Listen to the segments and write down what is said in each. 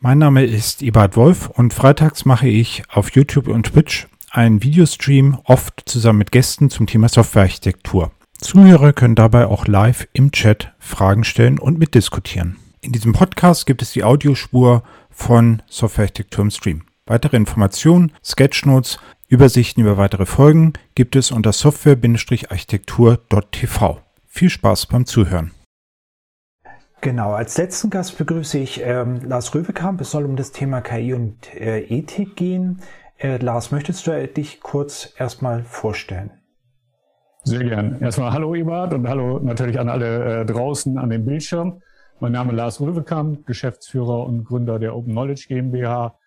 Mein Name ist Ebert Wolf und freitags mache ich auf YouTube und Twitch einen Videostream, oft zusammen mit Gästen zum Thema Softwarearchitektur. Zuhörer können dabei auch live im Chat Fragen stellen und mitdiskutieren. In diesem Podcast gibt es die Audiospur von Softwarearchitektur im Stream. Weitere Informationen, Sketchnotes, Übersichten über weitere Folgen gibt es unter software-architektur.tv. Viel Spaß beim Zuhören. Genau, als letzten Gast begrüße ich ähm, Lars Röwekamp. Es soll um das Thema KI und äh, Ethik gehen. Äh, Lars, möchtest du dich kurz erstmal vorstellen? Sehr gern. Erstmal hallo Ebert und hallo natürlich an alle äh, draußen an dem Bildschirm. Mein Name ist Lars Röwekamp, Geschäftsführer und Gründer der Open Knowledge GmbH.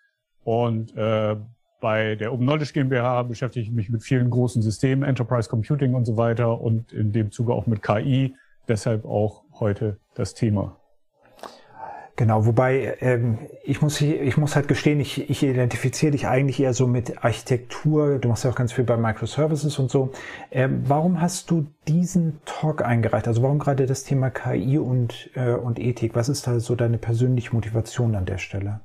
Und äh, bei der Open Knowledge GmbH beschäftige ich mich mit vielen großen Systemen, Enterprise Computing und so weiter und in dem Zuge auch mit KI. Deshalb auch heute das Thema. Genau, wobei ähm, ich, muss, ich muss halt gestehen, ich, ich identifiziere dich eigentlich eher so mit Architektur. Du machst ja auch ganz viel bei Microservices und so. Ähm, warum hast du diesen Talk eingereicht? Also warum gerade das Thema KI und, äh, und Ethik? Was ist da so deine persönliche Motivation an der Stelle?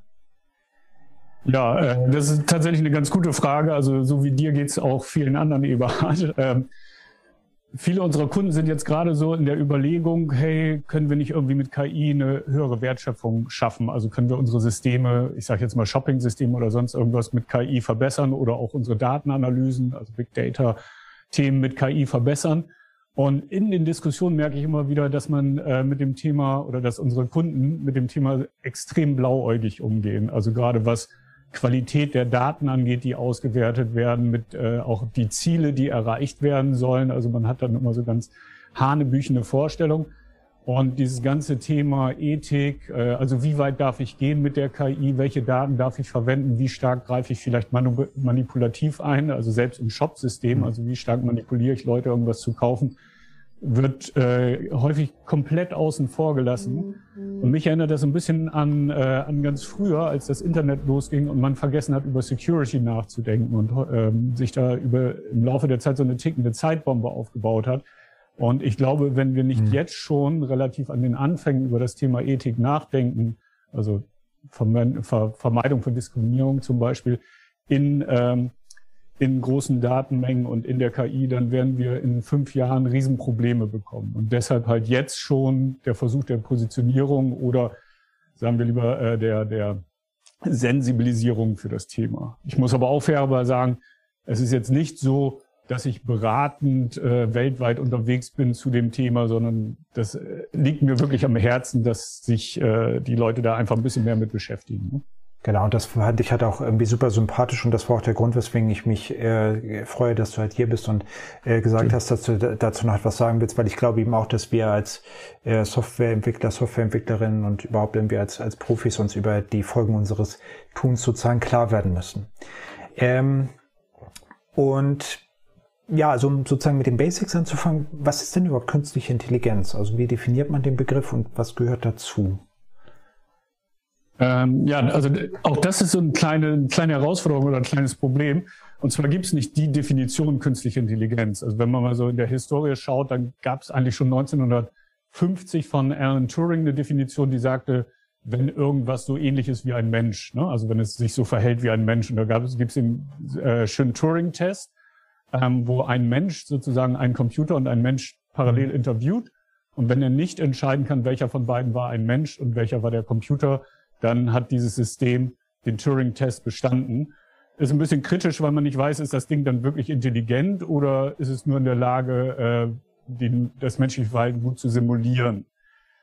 Ja, äh, das ist tatsächlich eine ganz gute Frage. Also so wie dir geht es auch vielen anderen Eberhard. Ähm, viele unserer Kunden sind jetzt gerade so in der Überlegung, hey, können wir nicht irgendwie mit KI eine höhere Wertschöpfung schaffen? Also können wir unsere Systeme, ich sage jetzt mal Shopping-Systeme oder sonst irgendwas mit KI verbessern oder auch unsere Datenanalysen, also Big Data-Themen mit KI verbessern? Und in den Diskussionen merke ich immer wieder, dass man äh, mit dem Thema oder dass unsere Kunden mit dem Thema extrem blauäugig umgehen. Also gerade was Qualität der Daten angeht, die ausgewertet werden, mit äh, auch die Ziele, die erreicht werden sollen. Also man hat dann immer so ganz hanebüchene Vorstellung. Und dieses ganze Thema Ethik, äh, also wie weit darf ich gehen mit der KI, welche Daten darf ich verwenden, wie stark greife ich vielleicht manipulativ ein, also selbst im Shop-System, also wie stark manipuliere ich Leute, irgendwas zu kaufen wird äh, häufig komplett außen vor gelassen. Mhm. Und mich erinnert das ein bisschen an, äh, an ganz früher, als das Internet losging und man vergessen hat, über Security nachzudenken und ähm, sich da über im Laufe der Zeit so eine tickende Zeitbombe aufgebaut hat. Und ich glaube, wenn wir nicht mhm. jetzt schon relativ an den Anfängen über das Thema Ethik nachdenken, also Vermeidung von Diskriminierung zum Beispiel, in ähm, in großen Datenmengen und in der KI, dann werden wir in fünf Jahren Riesenprobleme bekommen. Und deshalb halt jetzt schon der Versuch der Positionierung oder sagen wir lieber äh, der, der Sensibilisierung für das Thema. Ich muss aber auch fairerweise sagen, es ist jetzt nicht so, dass ich beratend äh, weltweit unterwegs bin zu dem Thema, sondern das äh, liegt mir wirklich am Herzen, dass sich äh, die Leute da einfach ein bisschen mehr mit beschäftigen. Ne? Genau, und das fand ich halt auch irgendwie super sympathisch und das war auch der Grund, weswegen ich mich äh, freue, dass du halt hier bist und äh, gesagt mhm. hast, dass du dazu noch etwas sagen willst, weil ich glaube eben auch, dass wir als äh, Softwareentwickler, Softwareentwicklerinnen und überhaupt irgendwie als, als Profis uns über die Folgen unseres Tuns sozusagen klar werden müssen. Ähm, und ja, also um sozusagen mit den Basics anzufangen, was ist denn überhaupt künstliche Intelligenz? Also wie definiert man den Begriff und was gehört dazu? Ähm, ja, also auch das ist so eine kleine, kleine Herausforderung oder ein kleines Problem. Und zwar gibt es nicht die Definition künstliche Intelligenz. Also wenn man mal so in der Historie schaut, dann gab es eigentlich schon 1950 von Alan Turing eine Definition, die sagte, wenn irgendwas so ähnlich ist wie ein Mensch, ne? also wenn es sich so verhält wie ein Mensch. Und da gibt es den äh, schönen Turing-Test, ähm, wo ein Mensch sozusagen einen Computer und ein Mensch parallel interviewt. Und wenn er nicht entscheiden kann, welcher von beiden war ein Mensch und welcher war der Computer, dann hat dieses System den Turing-Test bestanden. Ist ein bisschen kritisch, weil man nicht weiß, ist das Ding dann wirklich intelligent oder ist es nur in der Lage, äh, den, das menschliche Verhalten gut zu simulieren.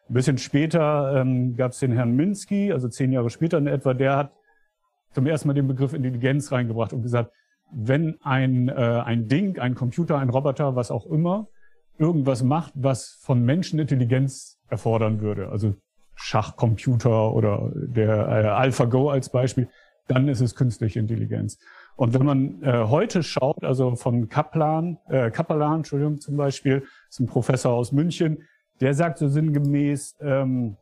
Ein bisschen später ähm, gab es den Herrn Minsky, also zehn Jahre später in etwa, der hat zum ersten Mal den Begriff Intelligenz reingebracht und gesagt, wenn ein, äh, ein Ding, ein Computer, ein Roboter, was auch immer, irgendwas macht, was von Menschenintelligenz erfordern würde, also Schachcomputer oder der äh, AlphaGo als Beispiel, dann ist es künstliche Intelligenz. Und wenn man äh, heute schaut, also von Kaplan, äh, Kaplan, Entschuldigung, zum Beispiel, ist ein Professor aus München, der sagt so sinngemäß, ähm,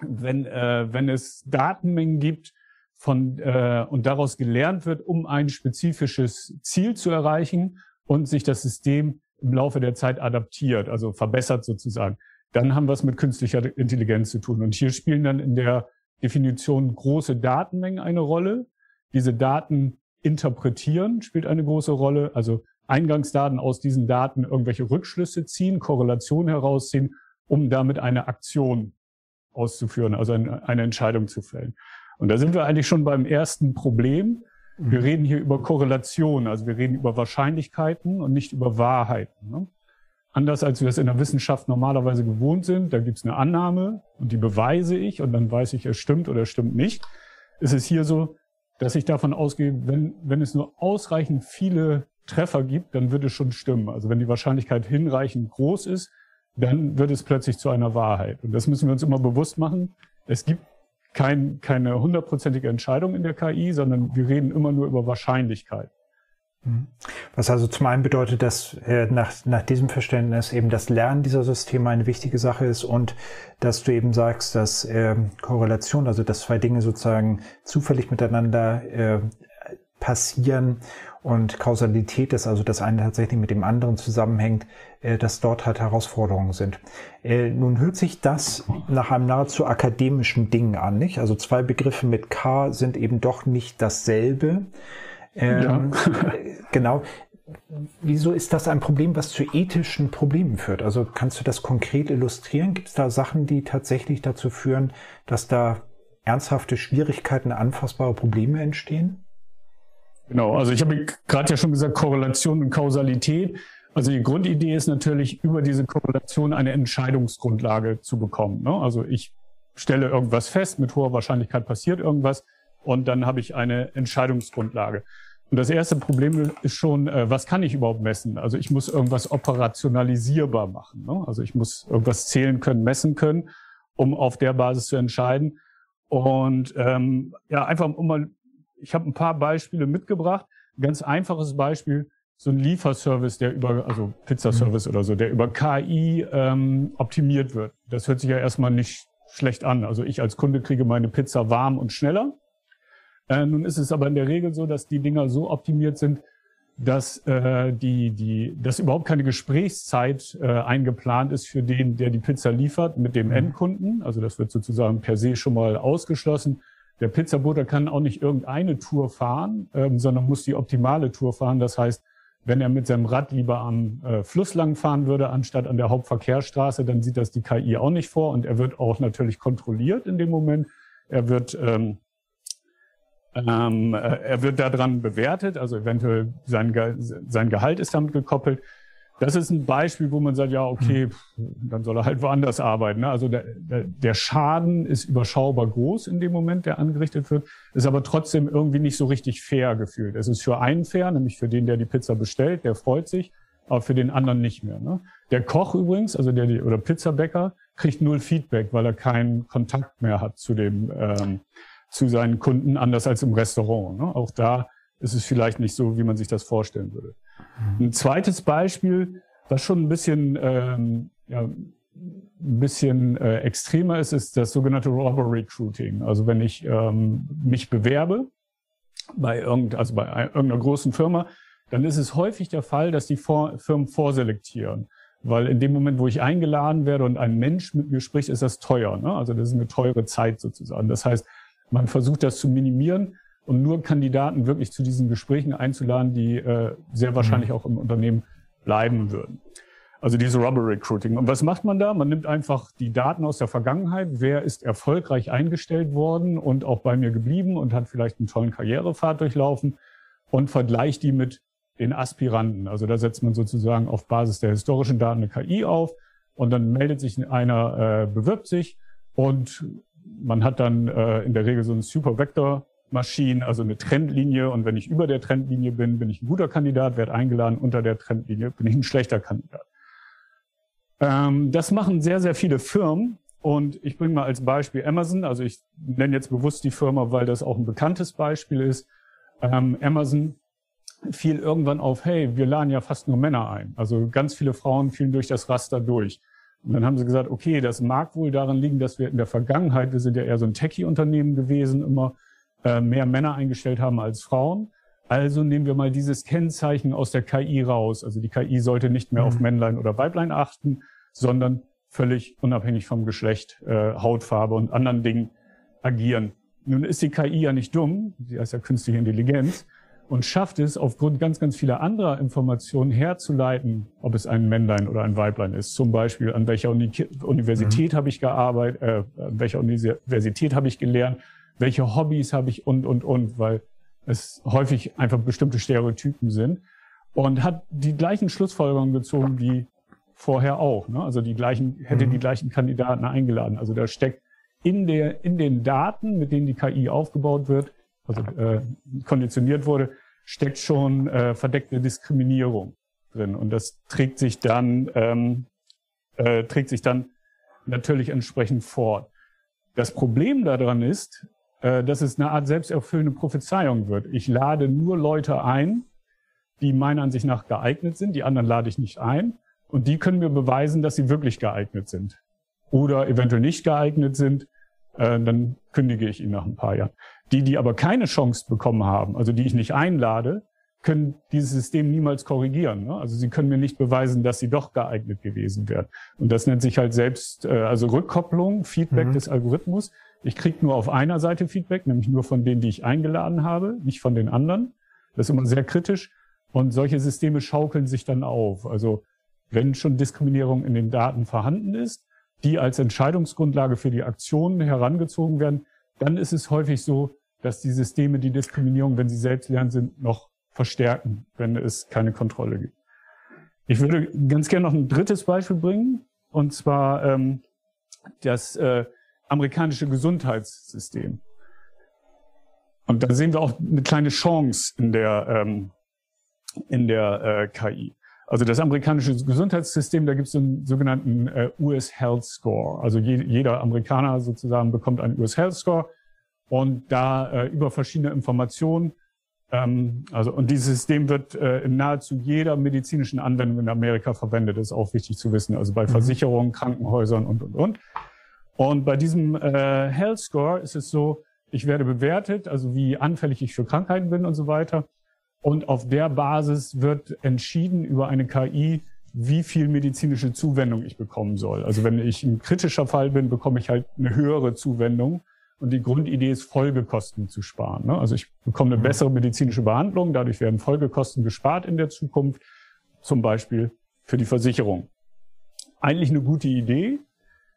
wenn, äh, wenn es Datenmengen gibt von, äh, und daraus gelernt wird, um ein spezifisches Ziel zu erreichen und sich das System im Laufe der Zeit adaptiert, also verbessert sozusagen, dann haben wir es mit künstlicher Intelligenz zu tun. Und hier spielen dann in der Definition große Datenmengen eine Rolle. Diese Daten interpretieren spielt eine große Rolle. Also Eingangsdaten aus diesen Daten irgendwelche Rückschlüsse ziehen, Korrelationen herausziehen, um damit eine Aktion auszuführen, also eine Entscheidung zu fällen. Und da sind wir eigentlich schon beim ersten Problem. Wir mhm. reden hier über Korrelation, also wir reden über Wahrscheinlichkeiten und nicht über Wahrheiten. Ne? Anders als wir es in der Wissenschaft normalerweise gewohnt sind, da gibt es eine Annahme und die beweise ich und dann weiß ich, es stimmt oder es stimmt nicht. Ist es hier so, dass ich davon ausgehe, wenn, wenn es nur ausreichend viele Treffer gibt, dann wird es schon stimmen. Also wenn die Wahrscheinlichkeit hinreichend groß ist, dann wird es plötzlich zu einer Wahrheit. Und das müssen wir uns immer bewusst machen. Es gibt kein, keine hundertprozentige Entscheidung in der KI, sondern wir reden immer nur über Wahrscheinlichkeit. Mhm. Was also zum einen bedeutet, dass äh, nach, nach diesem Verständnis eben das Lernen dieser Systeme eine wichtige Sache ist und dass du eben sagst, dass äh, Korrelation, also dass zwei Dinge sozusagen zufällig miteinander äh, passieren und Kausalität ist, also das eine tatsächlich mit dem anderen zusammenhängt, äh, dass dort halt Herausforderungen sind. Äh, nun hört sich das nach einem nahezu akademischen Ding an, nicht? Also zwei Begriffe mit K sind eben doch nicht dasselbe. Ähm, ja. genau. Wieso ist das ein Problem, was zu ethischen Problemen führt? Also kannst du das konkret illustrieren? Gibt es da Sachen, die tatsächlich dazu führen, dass da ernsthafte Schwierigkeiten, anfassbare Probleme entstehen? Genau, also ich habe gerade ja schon gesagt, Korrelation und Kausalität. Also die Grundidee ist natürlich, über diese Korrelation eine Entscheidungsgrundlage zu bekommen. Ne? Also ich stelle irgendwas fest, mit hoher Wahrscheinlichkeit passiert irgendwas und dann habe ich eine Entscheidungsgrundlage. Und das erste Problem ist schon, äh, was kann ich überhaupt messen? Also ich muss irgendwas operationalisierbar machen. Ne? Also ich muss irgendwas zählen können, messen können, um auf der Basis zu entscheiden. Und ähm, ja, einfach um mal ich habe ein paar Beispiele mitgebracht. Ein ganz einfaches Beispiel, so ein Lieferservice, der über, also Pizzaservice mhm. oder so, der über KI ähm, optimiert wird. Das hört sich ja erstmal nicht schlecht an. Also ich als Kunde kriege meine Pizza warm und schneller. Äh, nun ist es aber in der Regel so, dass die Dinger so optimiert sind, dass äh, die, die, dass überhaupt keine Gesprächszeit äh, eingeplant ist für den, der die Pizza liefert, mit dem mhm. Endkunden. Also das wird sozusagen per se schon mal ausgeschlossen. Der Pizzaboter kann auch nicht irgendeine Tour fahren, ähm, sondern muss die optimale Tour fahren. Das heißt, wenn er mit seinem Rad lieber am äh, Fluss lang fahren würde, anstatt an der Hauptverkehrsstraße, dann sieht das die KI auch nicht vor und er wird auch natürlich kontrolliert in dem Moment. Er wird, ähm, ähm, äh, er wird daran bewertet, also eventuell sein, Ge sein Gehalt ist damit gekoppelt. Das ist ein Beispiel, wo man sagt, ja, okay, hm. dann soll er halt woanders arbeiten. Ne? Also der, der Schaden ist überschaubar groß in dem Moment, der angerichtet wird, ist aber trotzdem irgendwie nicht so richtig fair gefühlt. Es ist für einen fair, nämlich für den, der die Pizza bestellt, der freut sich, aber für den anderen nicht mehr. Ne? Der Koch übrigens, also der oder Pizzabäcker, kriegt null Feedback, weil er keinen Kontakt mehr hat zu dem ähm, zu seinen Kunden, anders als im Restaurant. Ne? Auch da ist es vielleicht nicht so, wie man sich das vorstellen würde. Mhm. Ein zweites Beispiel, was schon ein bisschen, ähm, ja, ein bisschen äh, extremer ist, ist das sogenannte Robber Recruiting. Also wenn ich ähm, mich bewerbe bei, irgend, also bei irgendeiner großen Firma, dann ist es häufig der Fall, dass die Vor Firmen vorselektieren. Weil in dem Moment, wo ich eingeladen werde und ein Mensch mit mir spricht, ist das teuer. Ne? Also das ist eine teure Zeit sozusagen. Das heißt, man versucht das zu minimieren und nur Kandidaten wirklich zu diesen Gesprächen einzuladen, die äh, sehr wahrscheinlich mhm. auch im Unternehmen bleiben würden. Also diese Robber Recruiting. Und was macht man da? Man nimmt einfach die Daten aus der Vergangenheit. Wer ist erfolgreich eingestellt worden und auch bei mir geblieben und hat vielleicht einen tollen Karrierepfad durchlaufen und vergleicht die mit den Aspiranten. Also da setzt man sozusagen auf Basis der historischen Daten eine KI auf und dann meldet sich einer, äh, bewirbt sich und man hat dann äh, in der Regel so einen Super Vector Maschinen, also eine Trendlinie. Und wenn ich über der Trendlinie bin, bin ich ein guter Kandidat, werde eingeladen. Unter der Trendlinie bin ich ein schlechter Kandidat. Ähm, das machen sehr, sehr viele Firmen. Und ich bringe mal als Beispiel Amazon. Also ich nenne jetzt bewusst die Firma, weil das auch ein bekanntes Beispiel ist. Ähm, Amazon fiel irgendwann auf, hey, wir laden ja fast nur Männer ein. Also ganz viele Frauen fielen durch das Raster durch. Und dann haben sie gesagt, okay, das mag wohl daran liegen, dass wir in der Vergangenheit, wir sind ja eher so ein Techie-Unternehmen gewesen immer, äh, mehr Männer eingestellt haben als Frauen. Also nehmen wir mal dieses Kennzeichen aus der KI raus. Also die KI sollte nicht mehr mhm. auf Männlein oder Weiblein achten, sondern völlig unabhängig vom Geschlecht, äh, Hautfarbe und anderen Dingen agieren. Nun ist die KI ja nicht dumm, sie heißt ja künstliche Intelligenz, und schafft es, aufgrund ganz, ganz vieler anderer Informationen herzuleiten, ob es ein Männlein oder ein Weiblein ist. Zum Beispiel, an welcher Uni Universität mhm. habe ich gearbeitet, äh, an welcher Universität habe ich gelernt, welche Hobbys habe ich und, und, und, weil es häufig einfach bestimmte Stereotypen sind. Und hat die gleichen Schlussfolgerungen gezogen wie vorher auch. Ne? Also die gleichen, hätte mhm. die gleichen Kandidaten eingeladen. Also da steckt in der, in den Daten, mit denen die KI aufgebaut wird, also äh, konditioniert wurde, steckt schon äh, verdeckte Diskriminierung drin. Und das trägt sich dann, ähm, äh, trägt sich dann natürlich entsprechend fort. Das Problem daran ist, äh, dass es eine Art selbsterfüllende Prophezeiung wird. Ich lade nur Leute ein, die meiner Ansicht nach geeignet sind. Die anderen lade ich nicht ein. Und die können mir beweisen, dass sie wirklich geeignet sind. Oder eventuell nicht geeignet sind, äh, dann kündige ich ihn nach ein paar Jahren. Die, die aber keine Chance bekommen haben, also die ich nicht einlade, können dieses System niemals korrigieren. Ne? Also sie können mir nicht beweisen, dass sie doch geeignet gewesen wären. Und das nennt sich halt selbst, äh, also Rückkopplung, Feedback mhm. des Algorithmus. Ich kriege nur auf einer Seite Feedback, nämlich nur von denen, die ich eingeladen habe, nicht von den anderen. Das ist immer sehr kritisch. Und solche Systeme schaukeln sich dann auf. Also wenn schon Diskriminierung in den Daten vorhanden ist, die als Entscheidungsgrundlage für die Aktionen herangezogen werden, dann ist es häufig so, dass die Systeme die Diskriminierung, wenn sie selbst lernen sind, noch verstärken, wenn es keine Kontrolle gibt. Ich würde ganz gerne noch ein drittes Beispiel bringen, und zwar ähm, das äh, amerikanische Gesundheitssystem. Und da sehen wir auch eine kleine Chance in der, ähm, in der äh, KI. Also das amerikanische Gesundheitssystem, da gibt es einen sogenannten äh, US Health Score. Also je, jeder Amerikaner sozusagen bekommt einen US Health Score und da äh, über verschiedene Informationen. Ähm, also und dieses System wird äh, in nahezu jeder medizinischen Anwendung in Amerika verwendet. Das ist auch wichtig zu wissen. Also bei mhm. Versicherungen, Krankenhäusern und und und. Und bei diesem äh, Health Score ist es so, ich werde bewertet, also wie anfällig ich für Krankheiten bin und so weiter. Und auf der Basis wird entschieden über eine KI, wie viel medizinische Zuwendung ich bekommen soll. Also wenn ich ein kritischer Fall bin, bekomme ich halt eine höhere Zuwendung. Und die Grundidee ist, Folgekosten zu sparen. Ne? Also ich bekomme eine mhm. bessere medizinische Behandlung, dadurch werden Folgekosten gespart in der Zukunft, zum Beispiel für die Versicherung. Eigentlich eine gute Idee.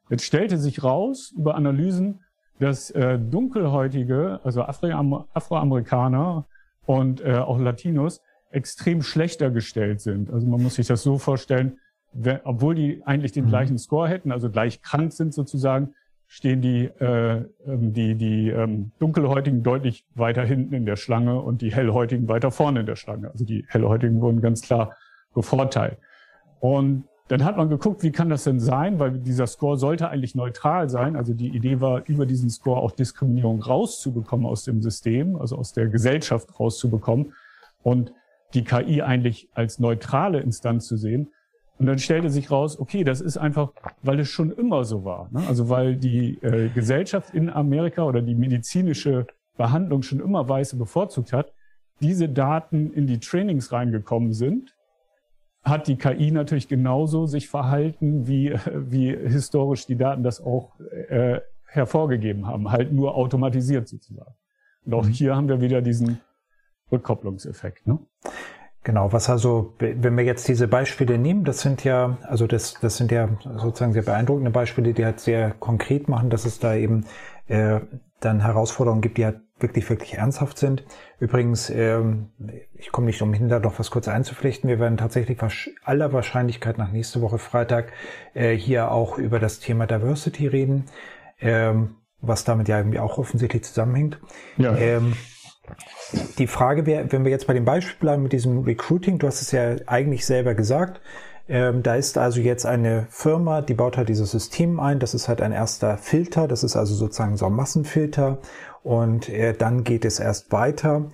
Jetzt stellte sich raus über Analysen, dass äh, dunkelhäutige, also Afroamerikaner und äh, auch Latinos extrem schlechter gestellt sind. Also man muss sich das so vorstellen, wenn, obwohl die eigentlich den mhm. gleichen Score hätten, also gleich krank sind sozusagen, stehen die, äh, ähm, die, die ähm, Dunkelhäutigen deutlich weiter hinten in der Schlange und die Hellhäutigen weiter vorne in der Schlange. Also die Hellhäutigen wurden ganz klar bevorteilt. Und dann hat man geguckt, wie kann das denn sein, weil dieser Score sollte eigentlich neutral sein. Also die Idee war, über diesen Score auch Diskriminierung rauszubekommen aus dem System, also aus der Gesellschaft rauszubekommen und die KI eigentlich als neutrale Instanz zu sehen. Und dann stellte sich raus, okay, das ist einfach, weil es schon immer so war. Ne? Also weil die äh, Gesellschaft in Amerika oder die medizinische Behandlung schon immer Weiße bevorzugt hat, diese Daten in die Trainings reingekommen sind hat die KI natürlich genauso sich verhalten, wie, wie historisch die Daten das auch äh, hervorgegeben haben, halt nur automatisiert sozusagen. Und auch mhm. hier haben wir wieder diesen Rückkopplungseffekt. Ne? Genau, was also, wenn wir jetzt diese Beispiele nehmen, das sind ja, also das, das sind ja sozusagen sehr beeindruckende Beispiele, die halt sehr konkret machen, dass es da eben äh, dann Herausforderungen gibt, die halt wirklich, wirklich ernsthaft sind. Übrigens, ähm, ich komme nicht umhin, da noch was kurz einzuflechten. Wir werden tatsächlich aller Wahrscheinlichkeit nach nächste Woche Freitag äh, hier auch über das Thema Diversity reden, ähm, was damit ja irgendwie auch offensichtlich zusammenhängt. Ja. Ähm, die Frage wäre, wenn wir jetzt bei dem Beispiel bleiben mit diesem Recruiting, du hast es ja eigentlich selber gesagt, ähm, da ist also jetzt eine Firma, die baut halt dieses System ein. Das ist halt ein erster Filter. Das ist also sozusagen so ein Massenfilter. Und äh, dann geht es erst weiter.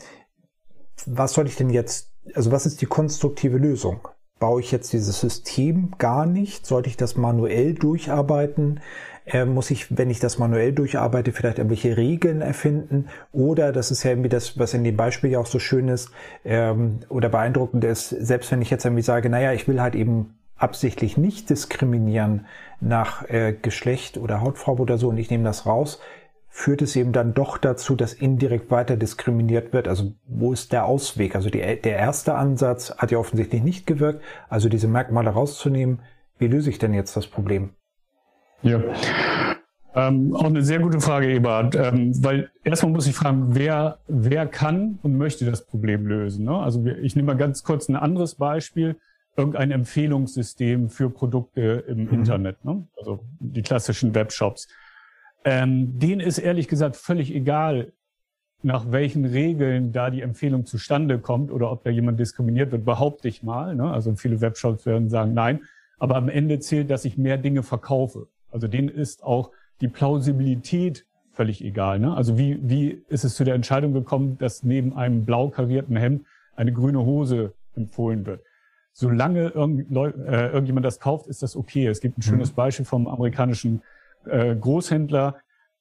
Was soll ich denn jetzt, also was ist die konstruktive Lösung? Baue ich jetzt dieses System gar nicht? Sollte ich das manuell durcharbeiten? Äh, muss ich, wenn ich das manuell durcharbeite, vielleicht irgendwelche Regeln erfinden? Oder, das ist ja irgendwie das, was in dem Beispiel ja auch so schön ist ähm, oder beeindruckend ist, selbst wenn ich jetzt irgendwie sage, naja, ich will halt eben absichtlich nicht diskriminieren nach äh, Geschlecht oder Hautfarbe oder so und ich nehme das raus, führt es eben dann doch dazu, dass indirekt weiter diskriminiert wird? Also wo ist der Ausweg? Also die, der erste Ansatz hat ja offensichtlich nicht gewirkt, also diese Merkmale rauszunehmen. Wie löse ich denn jetzt das Problem? Ja, ähm, auch eine sehr gute Frage, Ebert, ähm, weil erstmal muss ich fragen, wer, wer kann und möchte das Problem lösen? Ne? Also ich nehme mal ganz kurz ein anderes Beispiel irgendein Empfehlungssystem für Produkte im mhm. Internet, ne? also die klassischen Webshops. Ähm, denen ist ehrlich gesagt völlig egal, nach welchen Regeln da die Empfehlung zustande kommt oder ob da jemand diskriminiert wird, behaupte ich mal. Ne? Also viele Webshops werden sagen nein, aber am Ende zählt, dass ich mehr Dinge verkaufe. Also denen ist auch die Plausibilität völlig egal. Ne? Also wie, wie ist es zu der Entscheidung gekommen, dass neben einem blau karierten Hemd eine grüne Hose empfohlen wird? solange irgend, äh, irgendjemand das kauft, ist das okay. Es gibt ein schönes mhm. Beispiel vom amerikanischen äh, Großhändler,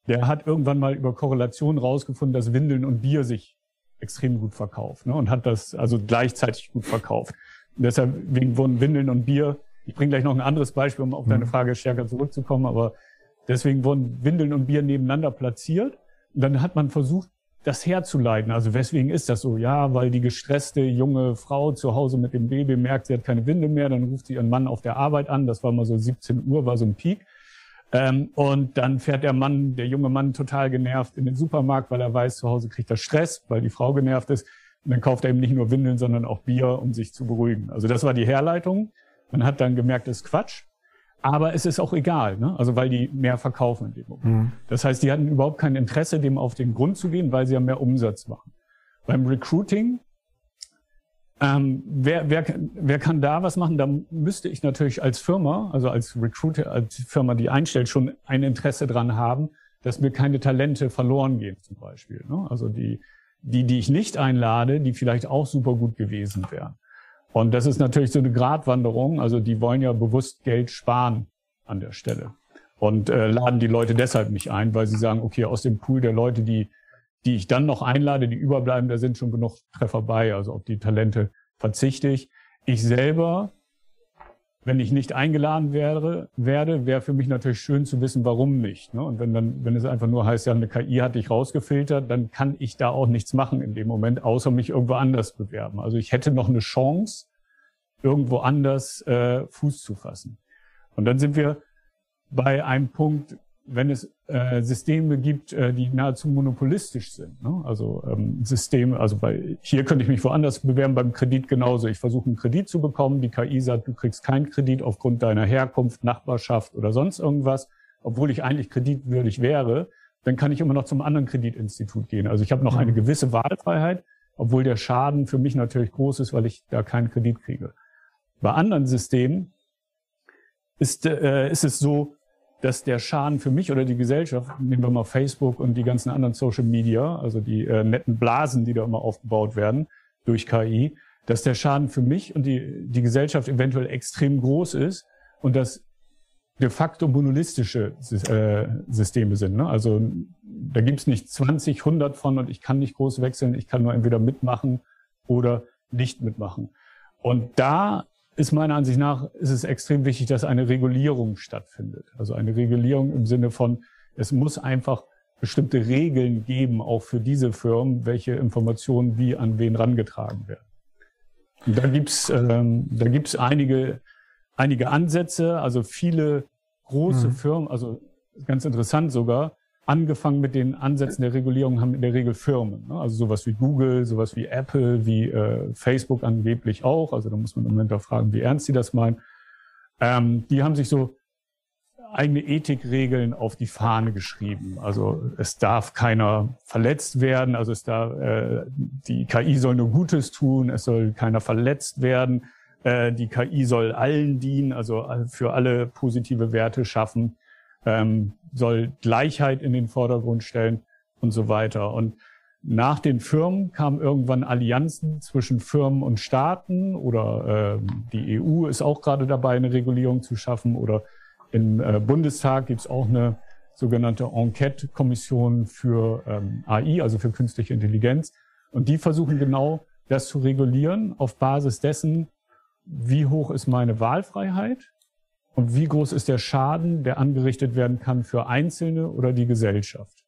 der hat irgendwann mal über Korrelation rausgefunden, dass Windeln und Bier sich extrem gut verkauft ne? und hat das also gleichzeitig gut verkauft. Und deshalb wegen wurden Windeln und Bier, ich bringe gleich noch ein anderes Beispiel, um auf deine mhm. Frage stärker zurückzukommen, aber deswegen wurden Windeln und Bier nebeneinander platziert. Und dann hat man versucht, das herzuleiten. Also weswegen ist das so? Ja, weil die gestresste junge Frau zu Hause mit dem Baby merkt, sie hat keine Winde mehr, dann ruft sie ihren Mann auf der Arbeit an. Das war mal so 17 Uhr, war so ein Peak. Ähm, und dann fährt der Mann, der junge Mann, total genervt in den Supermarkt, weil er weiß, zu Hause kriegt er Stress, weil die Frau genervt ist. Und dann kauft er eben nicht nur Windeln, sondern auch Bier, um sich zu beruhigen. Also das war die Herleitung. Man hat dann gemerkt, das ist Quatsch. Aber es ist auch egal, ne? also weil die mehr verkaufen in dem Moment. Mhm. Das heißt, die hatten überhaupt kein Interesse, dem auf den Grund zu gehen, weil sie ja mehr Umsatz machen. Beim Recruiting, ähm, wer, wer, wer kann da was machen? Da müsste ich natürlich als Firma, also als Recruiter, als Firma, die einstellt, schon ein Interesse dran haben, dass mir keine Talente verloren gehen, zum Beispiel. Ne? Also die, die, die ich nicht einlade, die vielleicht auch super gut gewesen wären. Und das ist natürlich so eine Gratwanderung. Also die wollen ja bewusst Geld sparen an der Stelle und äh, laden die Leute deshalb nicht ein, weil sie sagen, okay, aus dem Pool der Leute, die, die ich dann noch einlade, die überbleiben, da sind schon genug Treffer bei. Also auf die Talente verzichte ich. Ich selber wenn ich nicht eingeladen wäre, werde, wäre für mich natürlich schön zu wissen, warum nicht. Ne? Und wenn dann, wenn es einfach nur heißt, ja, eine KI hat dich rausgefiltert, dann kann ich da auch nichts machen in dem Moment, außer mich irgendwo anders bewerben. Also ich hätte noch eine Chance, irgendwo anders äh, Fuß zu fassen. Und dann sind wir bei einem Punkt, wenn es äh, Systeme gibt, äh, die nahezu monopolistisch sind. Ne? Also ähm, Systeme, also bei hier könnte ich mich woanders bewerben, beim Kredit genauso. Ich versuche einen Kredit zu bekommen, die KI sagt, du kriegst keinen Kredit aufgrund deiner Herkunft, Nachbarschaft oder sonst irgendwas, obwohl ich eigentlich kreditwürdig wäre, dann kann ich immer noch zum anderen Kreditinstitut gehen. Also ich habe noch mhm. eine gewisse Wahlfreiheit, obwohl der Schaden für mich natürlich groß ist, weil ich da keinen Kredit kriege. Bei anderen Systemen ist, äh, ist es so, dass der Schaden für mich oder die Gesellschaft, nehmen wir mal Facebook und die ganzen anderen Social Media, also die äh, netten Blasen, die da immer aufgebaut werden durch KI, dass der Schaden für mich und die, die Gesellschaft eventuell extrem groß ist und dass de facto monolistische äh, Systeme sind. Ne? Also da gibt's nicht 20, 100 von und ich kann nicht groß wechseln, ich kann nur entweder mitmachen oder nicht mitmachen. Und da ist meiner Ansicht nach, ist es extrem wichtig, dass eine Regulierung stattfindet. Also eine Regulierung im Sinne von, es muss einfach bestimmte Regeln geben, auch für diese Firmen, welche Informationen wie an wen rangetragen werden. Und da gibt's ähm, da gibt's einige, einige Ansätze, also viele große mhm. Firmen, also ganz interessant sogar, angefangen mit den Ansätzen der Regulierung haben in der Regel Firmen. Ne? Also sowas wie Google, sowas wie Apple, wie äh, Facebook angeblich auch. Also da muss man im Moment auch fragen, wie ernst sie das meinen. Ähm, die haben sich so eigene Ethikregeln auf die Fahne geschrieben. Also es darf keiner verletzt werden. Also es darf, äh, die KI soll nur Gutes tun. Es soll keiner verletzt werden. Äh, die KI soll allen dienen, also für alle positive Werte schaffen. Ähm, soll Gleichheit in den Vordergrund stellen und so weiter. Und nach den Firmen kamen irgendwann Allianzen zwischen Firmen und Staaten oder äh, die EU ist auch gerade dabei, eine Regulierung zu schaffen oder im äh, Bundestag gibt es auch eine sogenannte Enquete-Kommission für ähm, AI, also für künstliche Intelligenz. Und die versuchen genau das zu regulieren auf Basis dessen, wie hoch ist meine Wahlfreiheit und wie groß ist der Schaden, der angerichtet werden kann für Einzelne oder die Gesellschaft?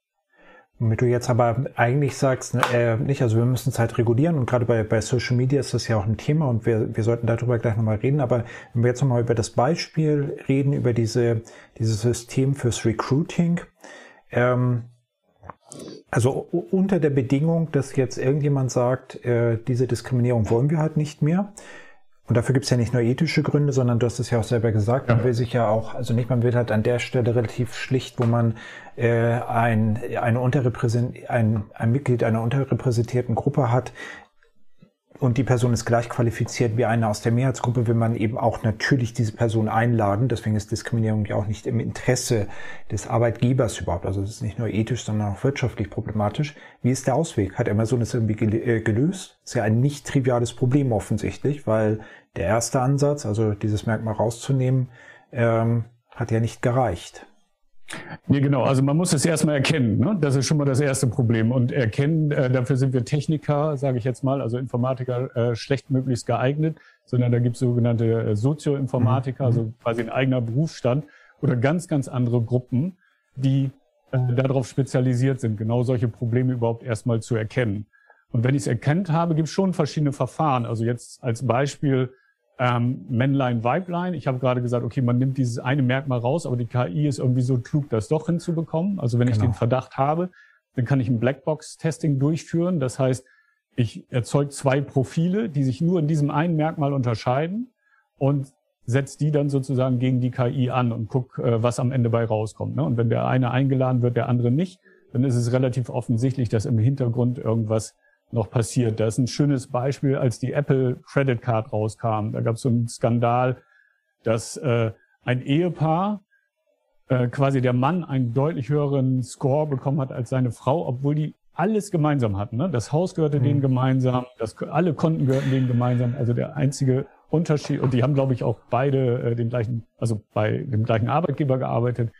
Womit du jetzt aber eigentlich sagst, äh, nicht, also wir müssen es halt regulieren und gerade bei, bei Social Media ist das ja auch ein Thema und wir, wir sollten darüber gleich nochmal reden, aber wenn wir jetzt nochmal über das Beispiel reden, über diese, dieses System fürs Recruiting, ähm, also unter der Bedingung, dass jetzt irgendjemand sagt, äh, diese Diskriminierung wollen wir halt nicht mehr, und dafür gibt es ja nicht nur ethische Gründe, sondern du hast es ja auch selber gesagt, man will sich ja auch, also nicht, man will halt an der Stelle relativ schlicht, wo man äh, ein, eine unterrepräsent, ein, ein Mitglied einer unterrepräsentierten Gruppe hat, und die Person ist gleich qualifiziert wie eine aus der Mehrheitsgruppe, will man eben auch natürlich diese Person einladen. Deswegen ist Diskriminierung ja auch nicht im Interesse des Arbeitgebers überhaupt. Also es ist nicht nur ethisch, sondern auch wirtschaftlich problematisch. Wie ist der Ausweg? Hat Amazon es irgendwie äh, gelöst? Ist ja ein nicht triviales Problem offensichtlich, weil der erste Ansatz, also dieses Merkmal rauszunehmen, ähm, hat ja nicht gereicht. Nee, genau. Also man muss es erstmal erkennen. Ne? Das ist schon mal das erste Problem. Und erkennen, äh, dafür sind wir Techniker, sage ich jetzt mal, also Informatiker, äh, schlecht möglichst geeignet, sondern da gibt es sogenannte äh, Sozioinformatiker, mhm. also quasi ein eigener Berufsstand oder ganz, ganz andere Gruppen, die äh, darauf spezialisiert sind, genau solche Probleme überhaupt erstmal zu erkennen. Und wenn ich es erkannt habe, gibt es schon verschiedene Verfahren. Also jetzt als Beispiel ähm, Männlein, Weiblein. Ich habe gerade gesagt, okay, man nimmt dieses eine Merkmal raus, aber die KI ist irgendwie so klug, das doch hinzubekommen. Also wenn genau. ich den Verdacht habe, dann kann ich ein Blackbox-Testing durchführen. Das heißt, ich erzeuge zwei Profile, die sich nur in diesem einen Merkmal unterscheiden und setze die dann sozusagen gegen die KI an und guck, äh, was am Ende bei rauskommt. Ne? Und wenn der eine eingeladen wird, der andere nicht, dann ist es relativ offensichtlich, dass im Hintergrund irgendwas noch passiert. Da ist ein schönes Beispiel, als die Apple Credit Card rauskam. Da gab es so einen Skandal, dass äh, ein Ehepaar, äh, quasi der Mann, einen deutlich höheren Score bekommen hat als seine Frau, obwohl die alles gemeinsam hatten. Ne? Das Haus gehörte mhm. denen gemeinsam, das, alle Konten gehörten denen gemeinsam. Also der einzige Unterschied, und die haben, glaube ich, auch beide äh, den gleichen, also bei dem gleichen Arbeitgeber gearbeitet.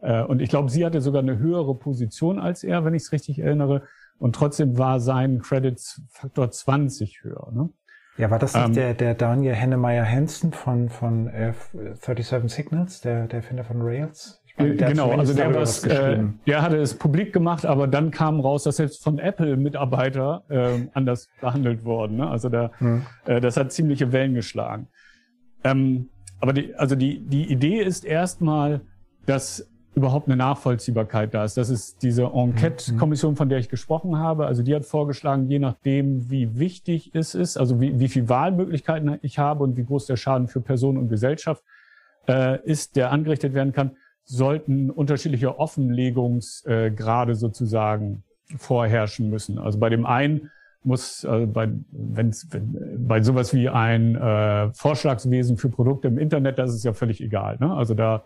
Äh, und ich glaube, sie hatte sogar eine höhere Position als er, wenn ich es richtig erinnere. Und trotzdem war sein Credits Faktor 20 höher. Ne? Ja, war das nicht ähm, der, der Daniel Hennemeyer Hansen von, von äh, 37 Signals, der, der Erfinder von Rails? Meine, genau, also der, das, äh, der hatte es publik gemacht, aber dann kam raus, dass selbst von Apple Mitarbeiter äh, anders behandelt wurden. Ne? Also da, hm. äh, das hat ziemliche Wellen geschlagen. Ähm, aber die, also die, die Idee ist erstmal, dass überhaupt eine Nachvollziehbarkeit da ist. Das ist diese Enquete-Kommission, von der ich gesprochen habe. Also die hat vorgeschlagen, je nachdem, wie wichtig es ist, also wie, wie viel Wahlmöglichkeiten ich habe und wie groß der Schaden für Person und Gesellschaft äh, ist, der angerichtet werden kann, sollten unterschiedliche Offenlegungsgrade äh, sozusagen vorherrschen müssen. Also bei dem einen muss also bei, wenn's, wenn, bei sowas wie ein äh, Vorschlagswesen für Produkte im Internet, das ist ja völlig egal. Ne? Also da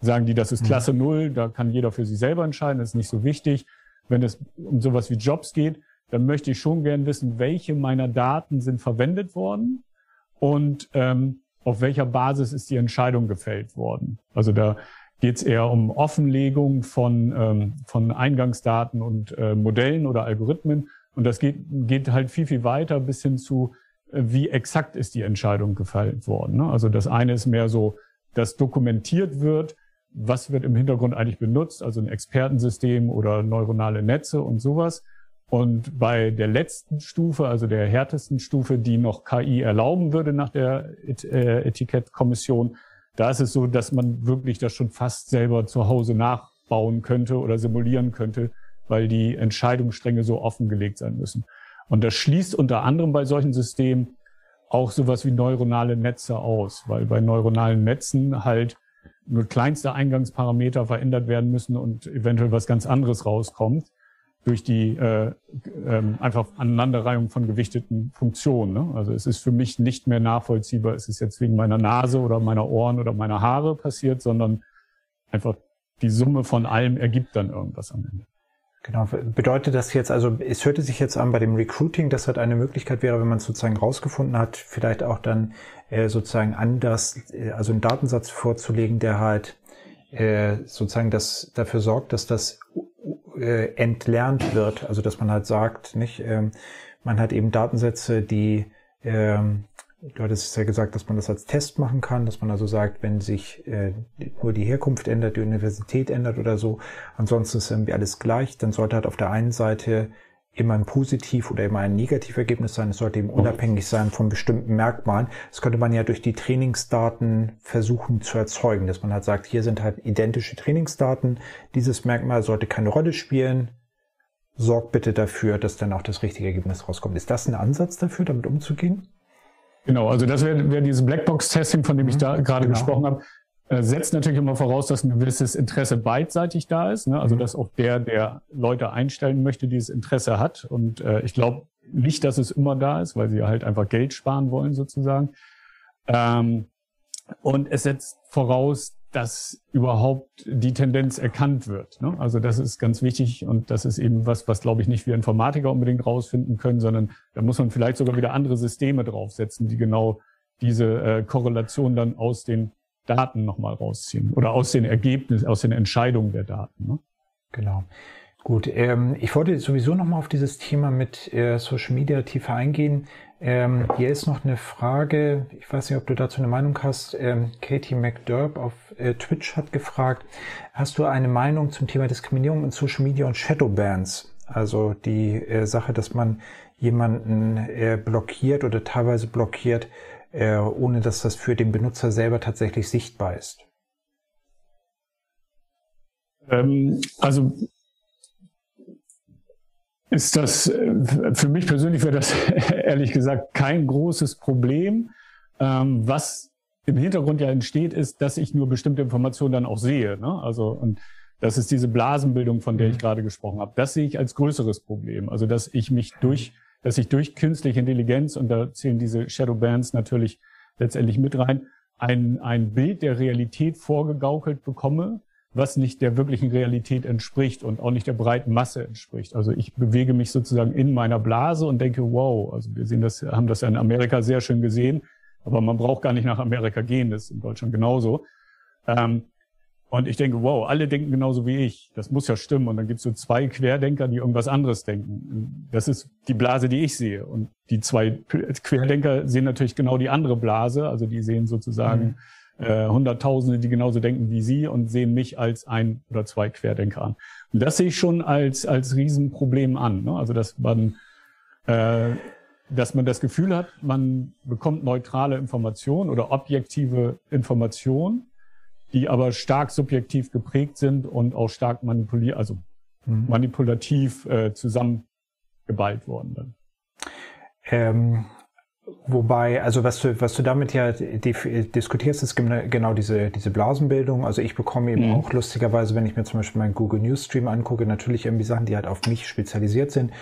sagen die, das ist mhm. Klasse Null, da kann jeder für sich selber entscheiden, das ist nicht so wichtig. Wenn es um sowas wie Jobs geht, dann möchte ich schon gern wissen, welche meiner Daten sind verwendet worden und ähm, auf welcher Basis ist die Entscheidung gefällt worden. Also da geht es eher um Offenlegung von, ähm, von Eingangsdaten und äh, Modellen oder Algorithmen. Und das geht, geht halt viel, viel weiter bis hin zu, äh, wie exakt ist die Entscheidung gefällt worden. Ne? Also das eine ist mehr so, dass dokumentiert wird, was wird im Hintergrund eigentlich benutzt, also ein Expertensystem oder neuronale Netze und sowas. Und bei der letzten Stufe, also der härtesten Stufe, die noch KI erlauben würde nach der äh, Etikettkommission, da ist es so, dass man wirklich das schon fast selber zu Hause nachbauen könnte oder simulieren könnte, weil die Entscheidungsstränge so offengelegt sein müssen. Und das schließt unter anderem bei solchen Systemen auch sowas wie neuronale Netze aus, weil bei neuronalen Netzen halt nur kleinste Eingangsparameter verändert werden müssen und eventuell was ganz anderes rauskommt durch die äh, äh, einfach Aneinanderreihung von gewichteten Funktionen. Ne? Also es ist für mich nicht mehr nachvollziehbar, es ist jetzt wegen meiner Nase oder meiner Ohren oder meiner Haare passiert, sondern einfach die Summe von allem ergibt dann irgendwas am Ende. Genau, bedeutet das jetzt, also es hörte sich jetzt an bei dem Recruiting, dass halt eine Möglichkeit wäre, wenn man sozusagen rausgefunden hat, vielleicht auch dann äh, sozusagen anders, äh, also einen Datensatz vorzulegen, der halt äh, sozusagen das dafür sorgt, dass das äh, entlernt wird. Also dass man halt sagt, nicht, ähm, man hat eben Datensätze, die ähm, du hattest es ja gesagt, dass man das als Test machen kann, dass man also sagt, wenn sich äh, nur die Herkunft ändert, die Universität ändert oder so, ansonsten ist irgendwie alles gleich, dann sollte halt auf der einen Seite immer ein Positiv- oder immer ein Negativergebnis sein. Es sollte eben unabhängig sein von bestimmten Merkmalen. Das könnte man ja durch die Trainingsdaten versuchen zu erzeugen, dass man halt sagt, hier sind halt identische Trainingsdaten. Dieses Merkmal sollte keine Rolle spielen. Sorgt bitte dafür, dass dann auch das richtige Ergebnis rauskommt. Ist das ein Ansatz dafür, damit umzugehen? Genau, also das wäre wär dieses Blackbox-Testing, von dem ich mhm. da gerade genau. gesprochen habe. Äh, setzt natürlich immer voraus, dass ein gewisses Interesse beidseitig da ist. Ne? Also mhm. dass auch der, der Leute einstellen möchte, dieses Interesse hat. Und äh, ich glaube nicht, dass es immer da ist, weil sie halt einfach Geld sparen wollen sozusagen. Ähm, und es setzt voraus, dass überhaupt die Tendenz erkannt wird. Ne? Also das ist ganz wichtig und das ist eben was, was glaube ich nicht wir Informatiker unbedingt rausfinden können, sondern da muss man vielleicht sogar wieder andere Systeme draufsetzen, die genau diese äh, Korrelation dann aus den Daten nochmal rausziehen oder aus den Ergebnissen, aus den Entscheidungen der Daten. Ne? Genau. Gut, ähm, ich wollte sowieso nochmal auf dieses Thema mit äh, Social Media tiefer eingehen. Ähm, hier ist noch eine Frage, ich weiß nicht, ob du dazu eine Meinung hast. Ähm, Katie McDurb auf äh, Twitch hat gefragt, hast du eine Meinung zum Thema Diskriminierung in Social Media und Shadowbans? Also die äh, Sache, dass man jemanden äh, blockiert oder teilweise blockiert, äh, ohne dass das für den Benutzer selber tatsächlich sichtbar ist? Ähm, also ist das, äh, für mich persönlich wäre das ehrlich gesagt kein großes Problem. Ähm, was im Hintergrund ja entsteht, ist, dass ich nur bestimmte Informationen dann auch sehe. Ne? Also, und das ist diese Blasenbildung, von der ich mhm. gerade gesprochen habe. Das sehe ich als größeres Problem. Also, dass ich mich durch dass ich durch künstliche Intelligenz, und da zählen diese Shadow Bands natürlich letztendlich mit rein, ein, ein Bild der Realität vorgegaukelt bekomme, was nicht der wirklichen Realität entspricht und auch nicht der breiten Masse entspricht. Also ich bewege mich sozusagen in meiner Blase und denke, wow, also wir sehen das, haben das ja in Amerika sehr schön gesehen, aber man braucht gar nicht nach Amerika gehen, das ist in Deutschland genauso. Ähm, und ich denke, wow, alle denken genauso wie ich. Das muss ja stimmen. Und dann gibt es so zwei Querdenker, die irgendwas anderes denken. Das ist die Blase, die ich sehe. Und die zwei Querdenker sehen natürlich genau die andere Blase. Also die sehen sozusagen mhm. Äh, Hunderttausende, die genauso denken wie sie und sehen mich als ein oder zwei Querdenker an. Und das sehe ich schon als, als Riesenproblem an. Ne? Also dass man, äh, dass man das Gefühl hat, man bekommt neutrale Information oder objektive Information die aber stark subjektiv geprägt sind und auch stark manipuliert, also mhm. manipulativ äh, zusammengeballt worden dann. Ähm, wobei, also was du, was du damit ja diskutierst, ist genau diese, diese Blasenbildung. Also ich bekomme eben mhm. auch lustigerweise, wenn ich mir zum Beispiel meinen Google News Stream angucke, natürlich irgendwie Sachen, die halt auf mich spezialisiert sind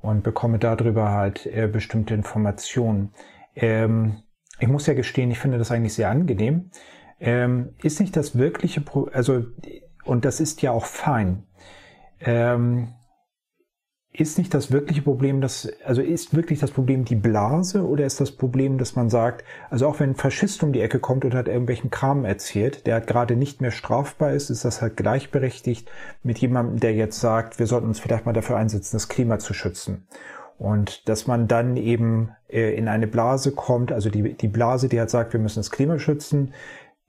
und bekomme darüber halt äh, bestimmte Informationen. Ähm, ich muss ja gestehen, ich finde das eigentlich sehr angenehm ähm, ist nicht das wirkliche, Pro also, und das ist ja auch fein, ähm, ist nicht das wirkliche Problem, dass, also ist wirklich das Problem die Blase oder ist das Problem, dass man sagt, also auch wenn ein Faschist um die Ecke kommt und hat irgendwelchen Kram erzählt, der halt gerade nicht mehr strafbar ist, ist das halt gleichberechtigt mit jemandem, der jetzt sagt, wir sollten uns vielleicht mal dafür einsetzen, das Klima zu schützen. Und dass man dann eben äh, in eine Blase kommt, also die, die Blase, die halt sagt, wir müssen das Klima schützen,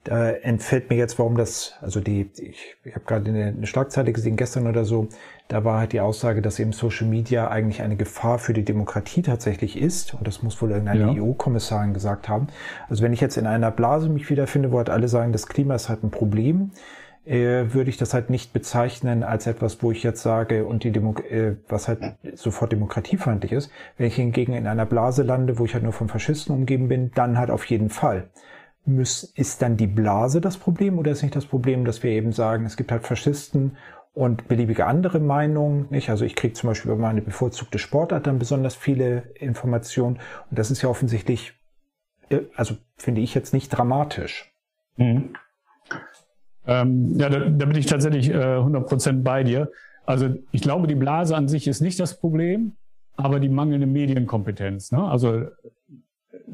da entfällt mir jetzt, warum das, also die, ich, ich habe gerade eine, eine Schlagzeile gesehen gestern oder so, da war halt die Aussage, dass eben Social Media eigentlich eine Gefahr für die Demokratie tatsächlich ist. Und das muss wohl irgendeine ja. EU-Kommissarin gesagt haben. Also wenn ich jetzt in einer Blase mich wiederfinde, wo halt alle sagen, das Klima ist halt ein Problem, äh, würde ich das halt nicht bezeichnen als etwas, wo ich jetzt sage, und die Demo äh, was halt sofort demokratiefeindlich ist. Wenn ich hingegen in einer Blase lande, wo ich halt nur von Faschisten umgeben bin, dann halt auf jeden Fall muss, ist dann die Blase das Problem oder ist nicht das Problem, dass wir eben sagen, es gibt halt Faschisten und beliebige andere Meinungen, nicht? Also ich kriege zum Beispiel über meine bevorzugte Sportart dann besonders viele Informationen und das ist ja offensichtlich, äh, also finde ich jetzt nicht dramatisch. Mhm. Ähm, ja, da, da, bin ich tatsächlich äh, 100% bei dir. Also ich glaube, die Blase an sich ist nicht das Problem, aber die mangelnde Medienkompetenz. Ne? Also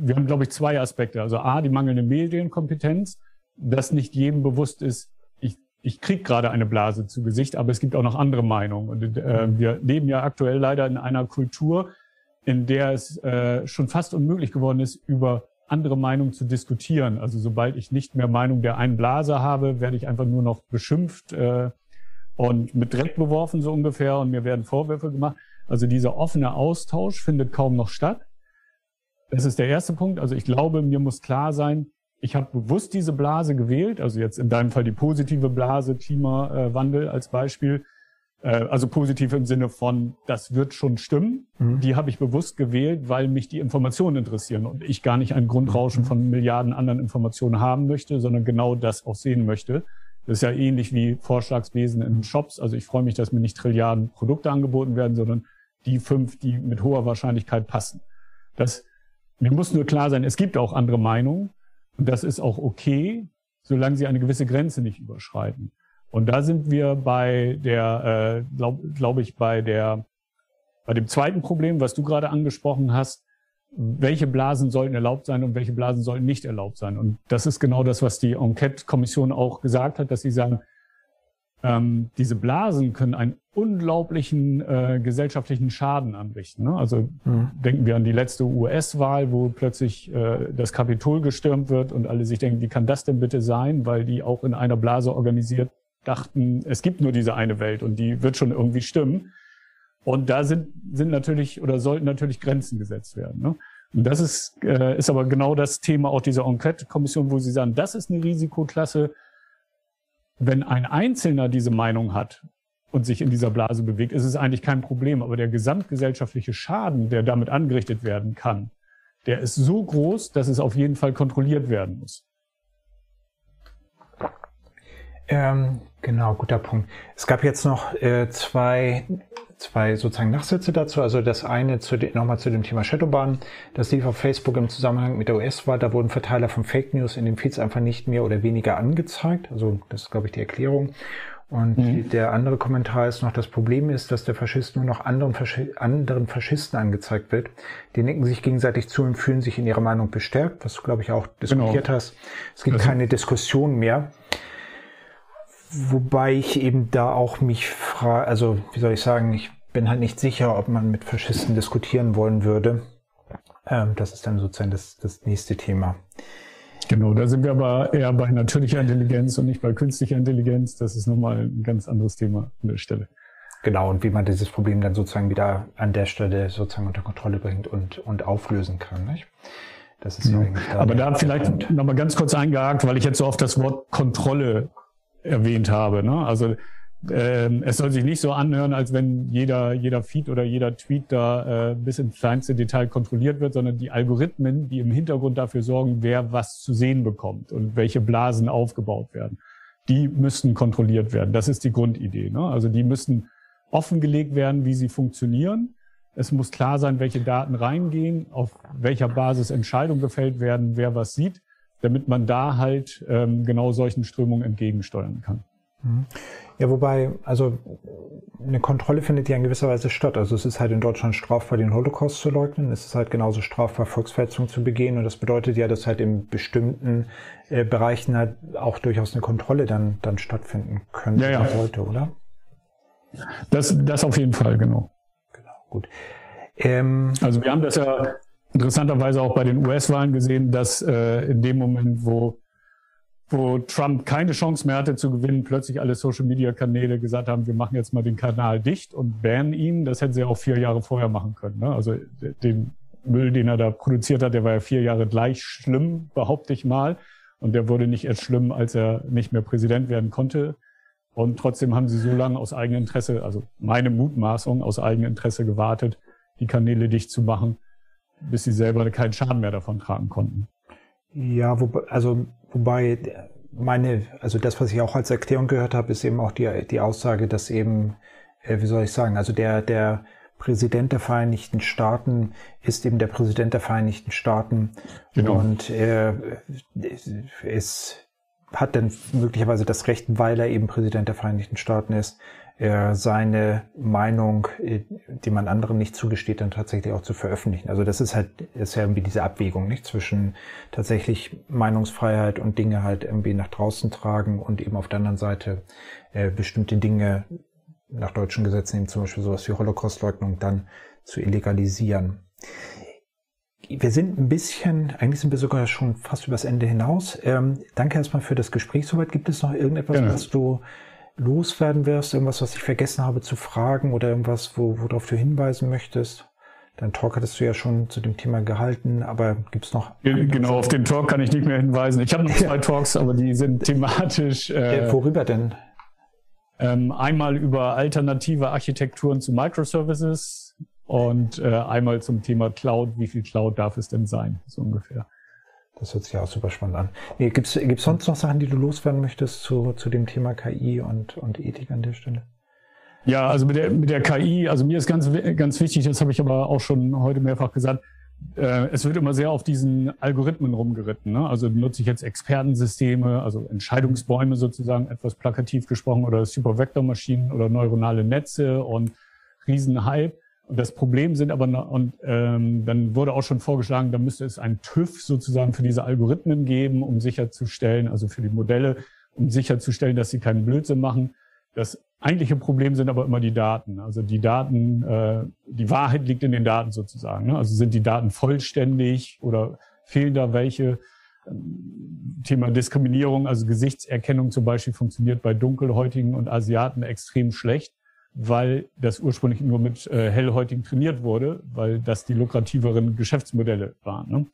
wir haben, glaube ich, zwei Aspekte. Also A, die mangelnde Medienkompetenz, dass nicht jedem bewusst ist, ich, ich kriege gerade eine Blase zu Gesicht, aber es gibt auch noch andere Meinungen. Und äh, wir leben ja aktuell leider in einer Kultur, in der es äh, schon fast unmöglich geworden ist, über andere Meinungen zu diskutieren. Also sobald ich nicht mehr Meinung der einen Blase habe, werde ich einfach nur noch beschimpft äh, und mit Dreck beworfen so ungefähr und mir werden Vorwürfe gemacht. Also dieser offene Austausch findet kaum noch statt. Das ist der erste Punkt. Also ich glaube, mir muss klar sein, ich habe bewusst diese Blase gewählt, also jetzt in deinem Fall die positive Blase, Klimawandel als Beispiel. Äh, also positiv im Sinne von, das wird schon stimmen. Mhm. Die habe ich bewusst gewählt, weil mich die Informationen interessieren und ich gar nicht ein Grundrauschen mhm. von Milliarden anderen Informationen haben möchte, sondern genau das auch sehen möchte. Das ist ja ähnlich wie Vorschlagswesen in Shops. Also ich freue mich, dass mir nicht Trilliarden Produkte angeboten werden, sondern die fünf, die mit hoher Wahrscheinlichkeit passen. Das, mir muss nur klar sein, es gibt auch andere Meinungen und das ist auch okay, solange sie eine gewisse Grenze nicht überschreiten. Und da sind wir bei der, äh, glaube glaub ich, bei der, bei dem zweiten Problem, was du gerade angesprochen hast, welche Blasen sollten erlaubt sein und welche Blasen sollten nicht erlaubt sein. Und das ist genau das, was die Enquete-Kommission auch gesagt hat, dass sie sagen, ähm, diese Blasen können einen unglaublichen äh, gesellschaftlichen Schaden anrichten. Ne? Also mhm. denken wir an die letzte US-Wahl, wo plötzlich äh, das Kapitol gestürmt wird und alle sich denken, wie kann das denn bitte sein, weil die auch in einer Blase organisiert dachten, es gibt nur diese eine Welt und die wird schon irgendwie stimmen. Und da sind, sind natürlich oder sollten natürlich Grenzen gesetzt werden. Ne? Und das ist, äh, ist aber genau das Thema auch dieser Enquete-Kommission, wo sie sagen, das ist eine Risikoklasse, wenn ein Einzelner diese Meinung hat und sich in dieser Blase bewegt, ist es eigentlich kein Problem. Aber der gesamtgesellschaftliche Schaden, der damit angerichtet werden kann, der ist so groß, dass es auf jeden Fall kontrolliert werden muss. Ähm, genau, guter Punkt. Es gab jetzt noch äh, zwei, zwei sozusagen Nachsätze dazu. Also das eine zu nochmal zu dem Thema Shadowban. Das lief auf Facebook im Zusammenhang mit der US-Wahl. Da wurden Verteiler von Fake News in den Feeds einfach nicht mehr oder weniger angezeigt. Also das ist, glaube ich, die Erklärung. Und mhm. der andere Kommentar ist noch, das Problem ist, dass der Faschist nur noch anderen, Faschi anderen Faschisten angezeigt wird. Die nicken sich gegenseitig zu und fühlen sich in ihrer Meinung bestärkt, was du, glaube ich, auch diskutiert genau. hast. Es gibt also, keine Diskussion mehr. Wobei ich eben da auch mich frage, also wie soll ich sagen, ich bin halt nicht sicher, ob man mit Faschisten diskutieren wollen würde. Ähm, das ist dann sozusagen das, das nächste Thema. Genau, da sind wir aber eher bei natürlicher Intelligenz und nicht bei künstlicher Intelligenz. Das ist nochmal ein ganz anderes Thema an der Stelle. Genau, und wie man dieses Problem dann sozusagen wieder an der Stelle sozusagen unter Kontrolle bringt und, und auflösen kann. Nicht? Das ist da Aber da vielleicht nochmal ganz kurz eingehakt, weil ich jetzt so oft das Wort Kontrolle erwähnt habe. Ne? Also ähm, es soll sich nicht so anhören, als wenn jeder, jeder Feed oder jeder Tweet da äh, bis ins kleinste Detail kontrolliert wird, sondern die Algorithmen, die im Hintergrund dafür sorgen, wer was zu sehen bekommt und welche Blasen aufgebaut werden, die müssten kontrolliert werden. Das ist die Grundidee. Ne? Also die müssen offengelegt werden, wie sie funktionieren. Es muss klar sein, welche Daten reingehen, auf welcher Basis Entscheidungen gefällt werden, wer was sieht damit man da halt ähm, genau solchen Strömungen entgegensteuern kann. Mhm. Ja, wobei, also eine Kontrolle findet ja in gewisser Weise statt. Also es ist halt in Deutschland strafbar, den Holocaust zu leugnen. Es ist halt genauso strafbar, Volksverhetzung zu begehen. Und das bedeutet ja, dass halt in bestimmten äh, Bereichen halt auch durchaus eine Kontrolle dann, dann stattfinden könnte ja, ja. sollte, oder? Das, das auf jeden Fall, genau. Genau, gut. Ähm, also wir haben das ja interessanterweise auch bei den US-Wahlen gesehen, dass äh, in dem Moment, wo, wo Trump keine Chance mehr hatte zu gewinnen, plötzlich alle Social-Media-Kanäle gesagt haben, wir machen jetzt mal den Kanal dicht und bannen ihn. Das hätten sie auch vier Jahre vorher machen können. Ne? Also den Müll, den er da produziert hat, der war ja vier Jahre gleich schlimm, behaupte ich mal. Und der wurde nicht erst schlimm, als er nicht mehr Präsident werden konnte. Und trotzdem haben sie so lange aus eigenem Interesse, also meine Mutmaßung, aus eigenem Interesse gewartet, die Kanäle dicht zu machen bis sie selber keinen Schaden mehr davon tragen konnten. Ja, wobei, also wobei meine, also das, was ich auch als Erklärung gehört habe, ist eben auch die, die Aussage, dass eben, äh, wie soll ich sagen, also der, der Präsident der Vereinigten Staaten ist eben der Präsident der Vereinigten Staaten genau. und er ist, hat dann möglicherweise das Recht, weil er eben Präsident der Vereinigten Staaten ist, er seine Meinung, äh, die man anderen nicht zugesteht, dann tatsächlich auch zu veröffentlichen. Also das ist halt, ist ja irgendwie diese Abwägung, nicht? Zwischen tatsächlich Meinungsfreiheit und Dinge halt irgendwie nach draußen tragen und eben auf der anderen Seite äh, bestimmte Dinge nach deutschen Gesetzen, eben zum Beispiel sowas wie Holocaustleugnung, dann zu illegalisieren. wir sind ein bisschen, eigentlich sind wir sogar schon fast übers Ende hinaus. Ähm, danke erstmal für das Gespräch soweit. Gibt es noch irgendetwas, genau. was du loswerden wirst? Irgendwas, was ich vergessen habe zu fragen oder irgendwas, wo, worauf du hinweisen möchtest? Dein Talk hattest du ja schon zu dem Thema gehalten, aber gibt es noch? Genau, auf den Talk kann ich nicht mehr hinweisen. Ich habe noch zwei Talks, aber die sind thematisch. Äh, worüber denn? Ähm, einmal über alternative Architekturen zu Microservices und äh, einmal zum Thema Cloud. Wie viel Cloud darf es denn sein, so ungefähr? Das hört sich auch super spannend an. Nee, Gibt es sonst noch Sachen, die du loswerden möchtest zu, zu dem Thema KI und, und Ethik an der Stelle? Ja, also mit der, mit der KI, also mir ist ganz, ganz wichtig, das habe ich aber auch schon heute mehrfach gesagt, äh, es wird immer sehr auf diesen Algorithmen rumgeritten. Ne? Also nutze ich jetzt Expertensysteme, also Entscheidungsbäume sozusagen, etwas plakativ gesprochen, oder Supervektormaschinen oder neuronale Netze und Riesenhype. Das Problem sind aber, und ähm, dann wurde auch schon vorgeschlagen, da müsste es einen TÜV sozusagen für diese Algorithmen geben, um sicherzustellen, also für die Modelle, um sicherzustellen, dass sie keinen Blödsinn machen. Das eigentliche Problem sind aber immer die Daten. Also die Daten, äh, die Wahrheit liegt in den Daten sozusagen. Ne? Also sind die Daten vollständig oder fehlen da welche? Ähm, Thema Diskriminierung, also Gesichtserkennung zum Beispiel funktioniert bei Dunkelhäutigen und Asiaten extrem schlecht, weil das ursprünglich nur mit äh, Hellhäutigen trainiert wurde, weil das die lukrativeren Geschäftsmodelle waren. Ne?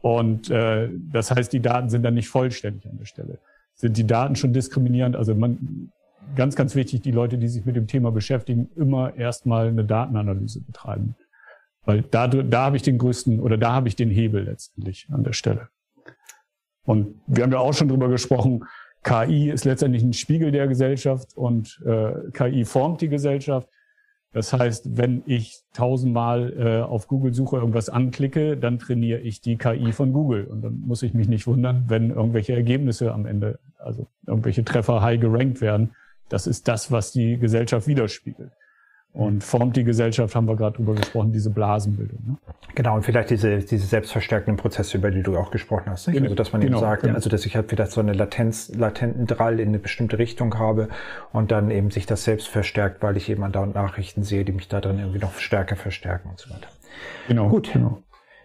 Und äh, das heißt, die Daten sind dann nicht vollständig an der Stelle. Sind die Daten schon diskriminierend? Also man ganz, ganz wichtig, die Leute, die sich mit dem Thema beschäftigen, immer erstmal eine Datenanalyse betreiben. Weil da, da habe ich den größten oder da habe ich den Hebel letztendlich an der Stelle. Und wir haben ja auch schon drüber gesprochen, KI ist letztendlich ein Spiegel der Gesellschaft und äh, KI formt die Gesellschaft. Das heißt, wenn ich tausendmal äh, auf Google-Suche irgendwas anklicke, dann trainiere ich die KI von Google. Und dann muss ich mich nicht wundern, wenn irgendwelche Ergebnisse am Ende, also irgendwelche Treffer high gerankt werden, das ist das, was die Gesellschaft widerspiegelt. Und formt die Gesellschaft, haben wir gerade drüber gesprochen, diese Blasenbildung. Ne? Genau, und vielleicht diese, diese selbstverstärkenden Prozesse, über die du auch gesprochen hast. Nicht? Genau, also, dass man genau, eben sagt, genau. also, dass ich halt vielleicht so eine Latenz, latenten Drall in eine bestimmte Richtung habe und dann eben sich das selbst verstärkt, weil ich eben andauernd Nachrichten sehe, die mich da drin irgendwie noch stärker verstärken und so weiter. Genau. Gut. Genau.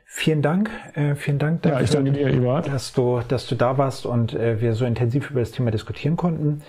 Vielen Dank, äh, vielen Dank, dafür, ja, ich danke dir, dass du, dass du da warst und äh, wir so intensiv über das Thema diskutieren konnten.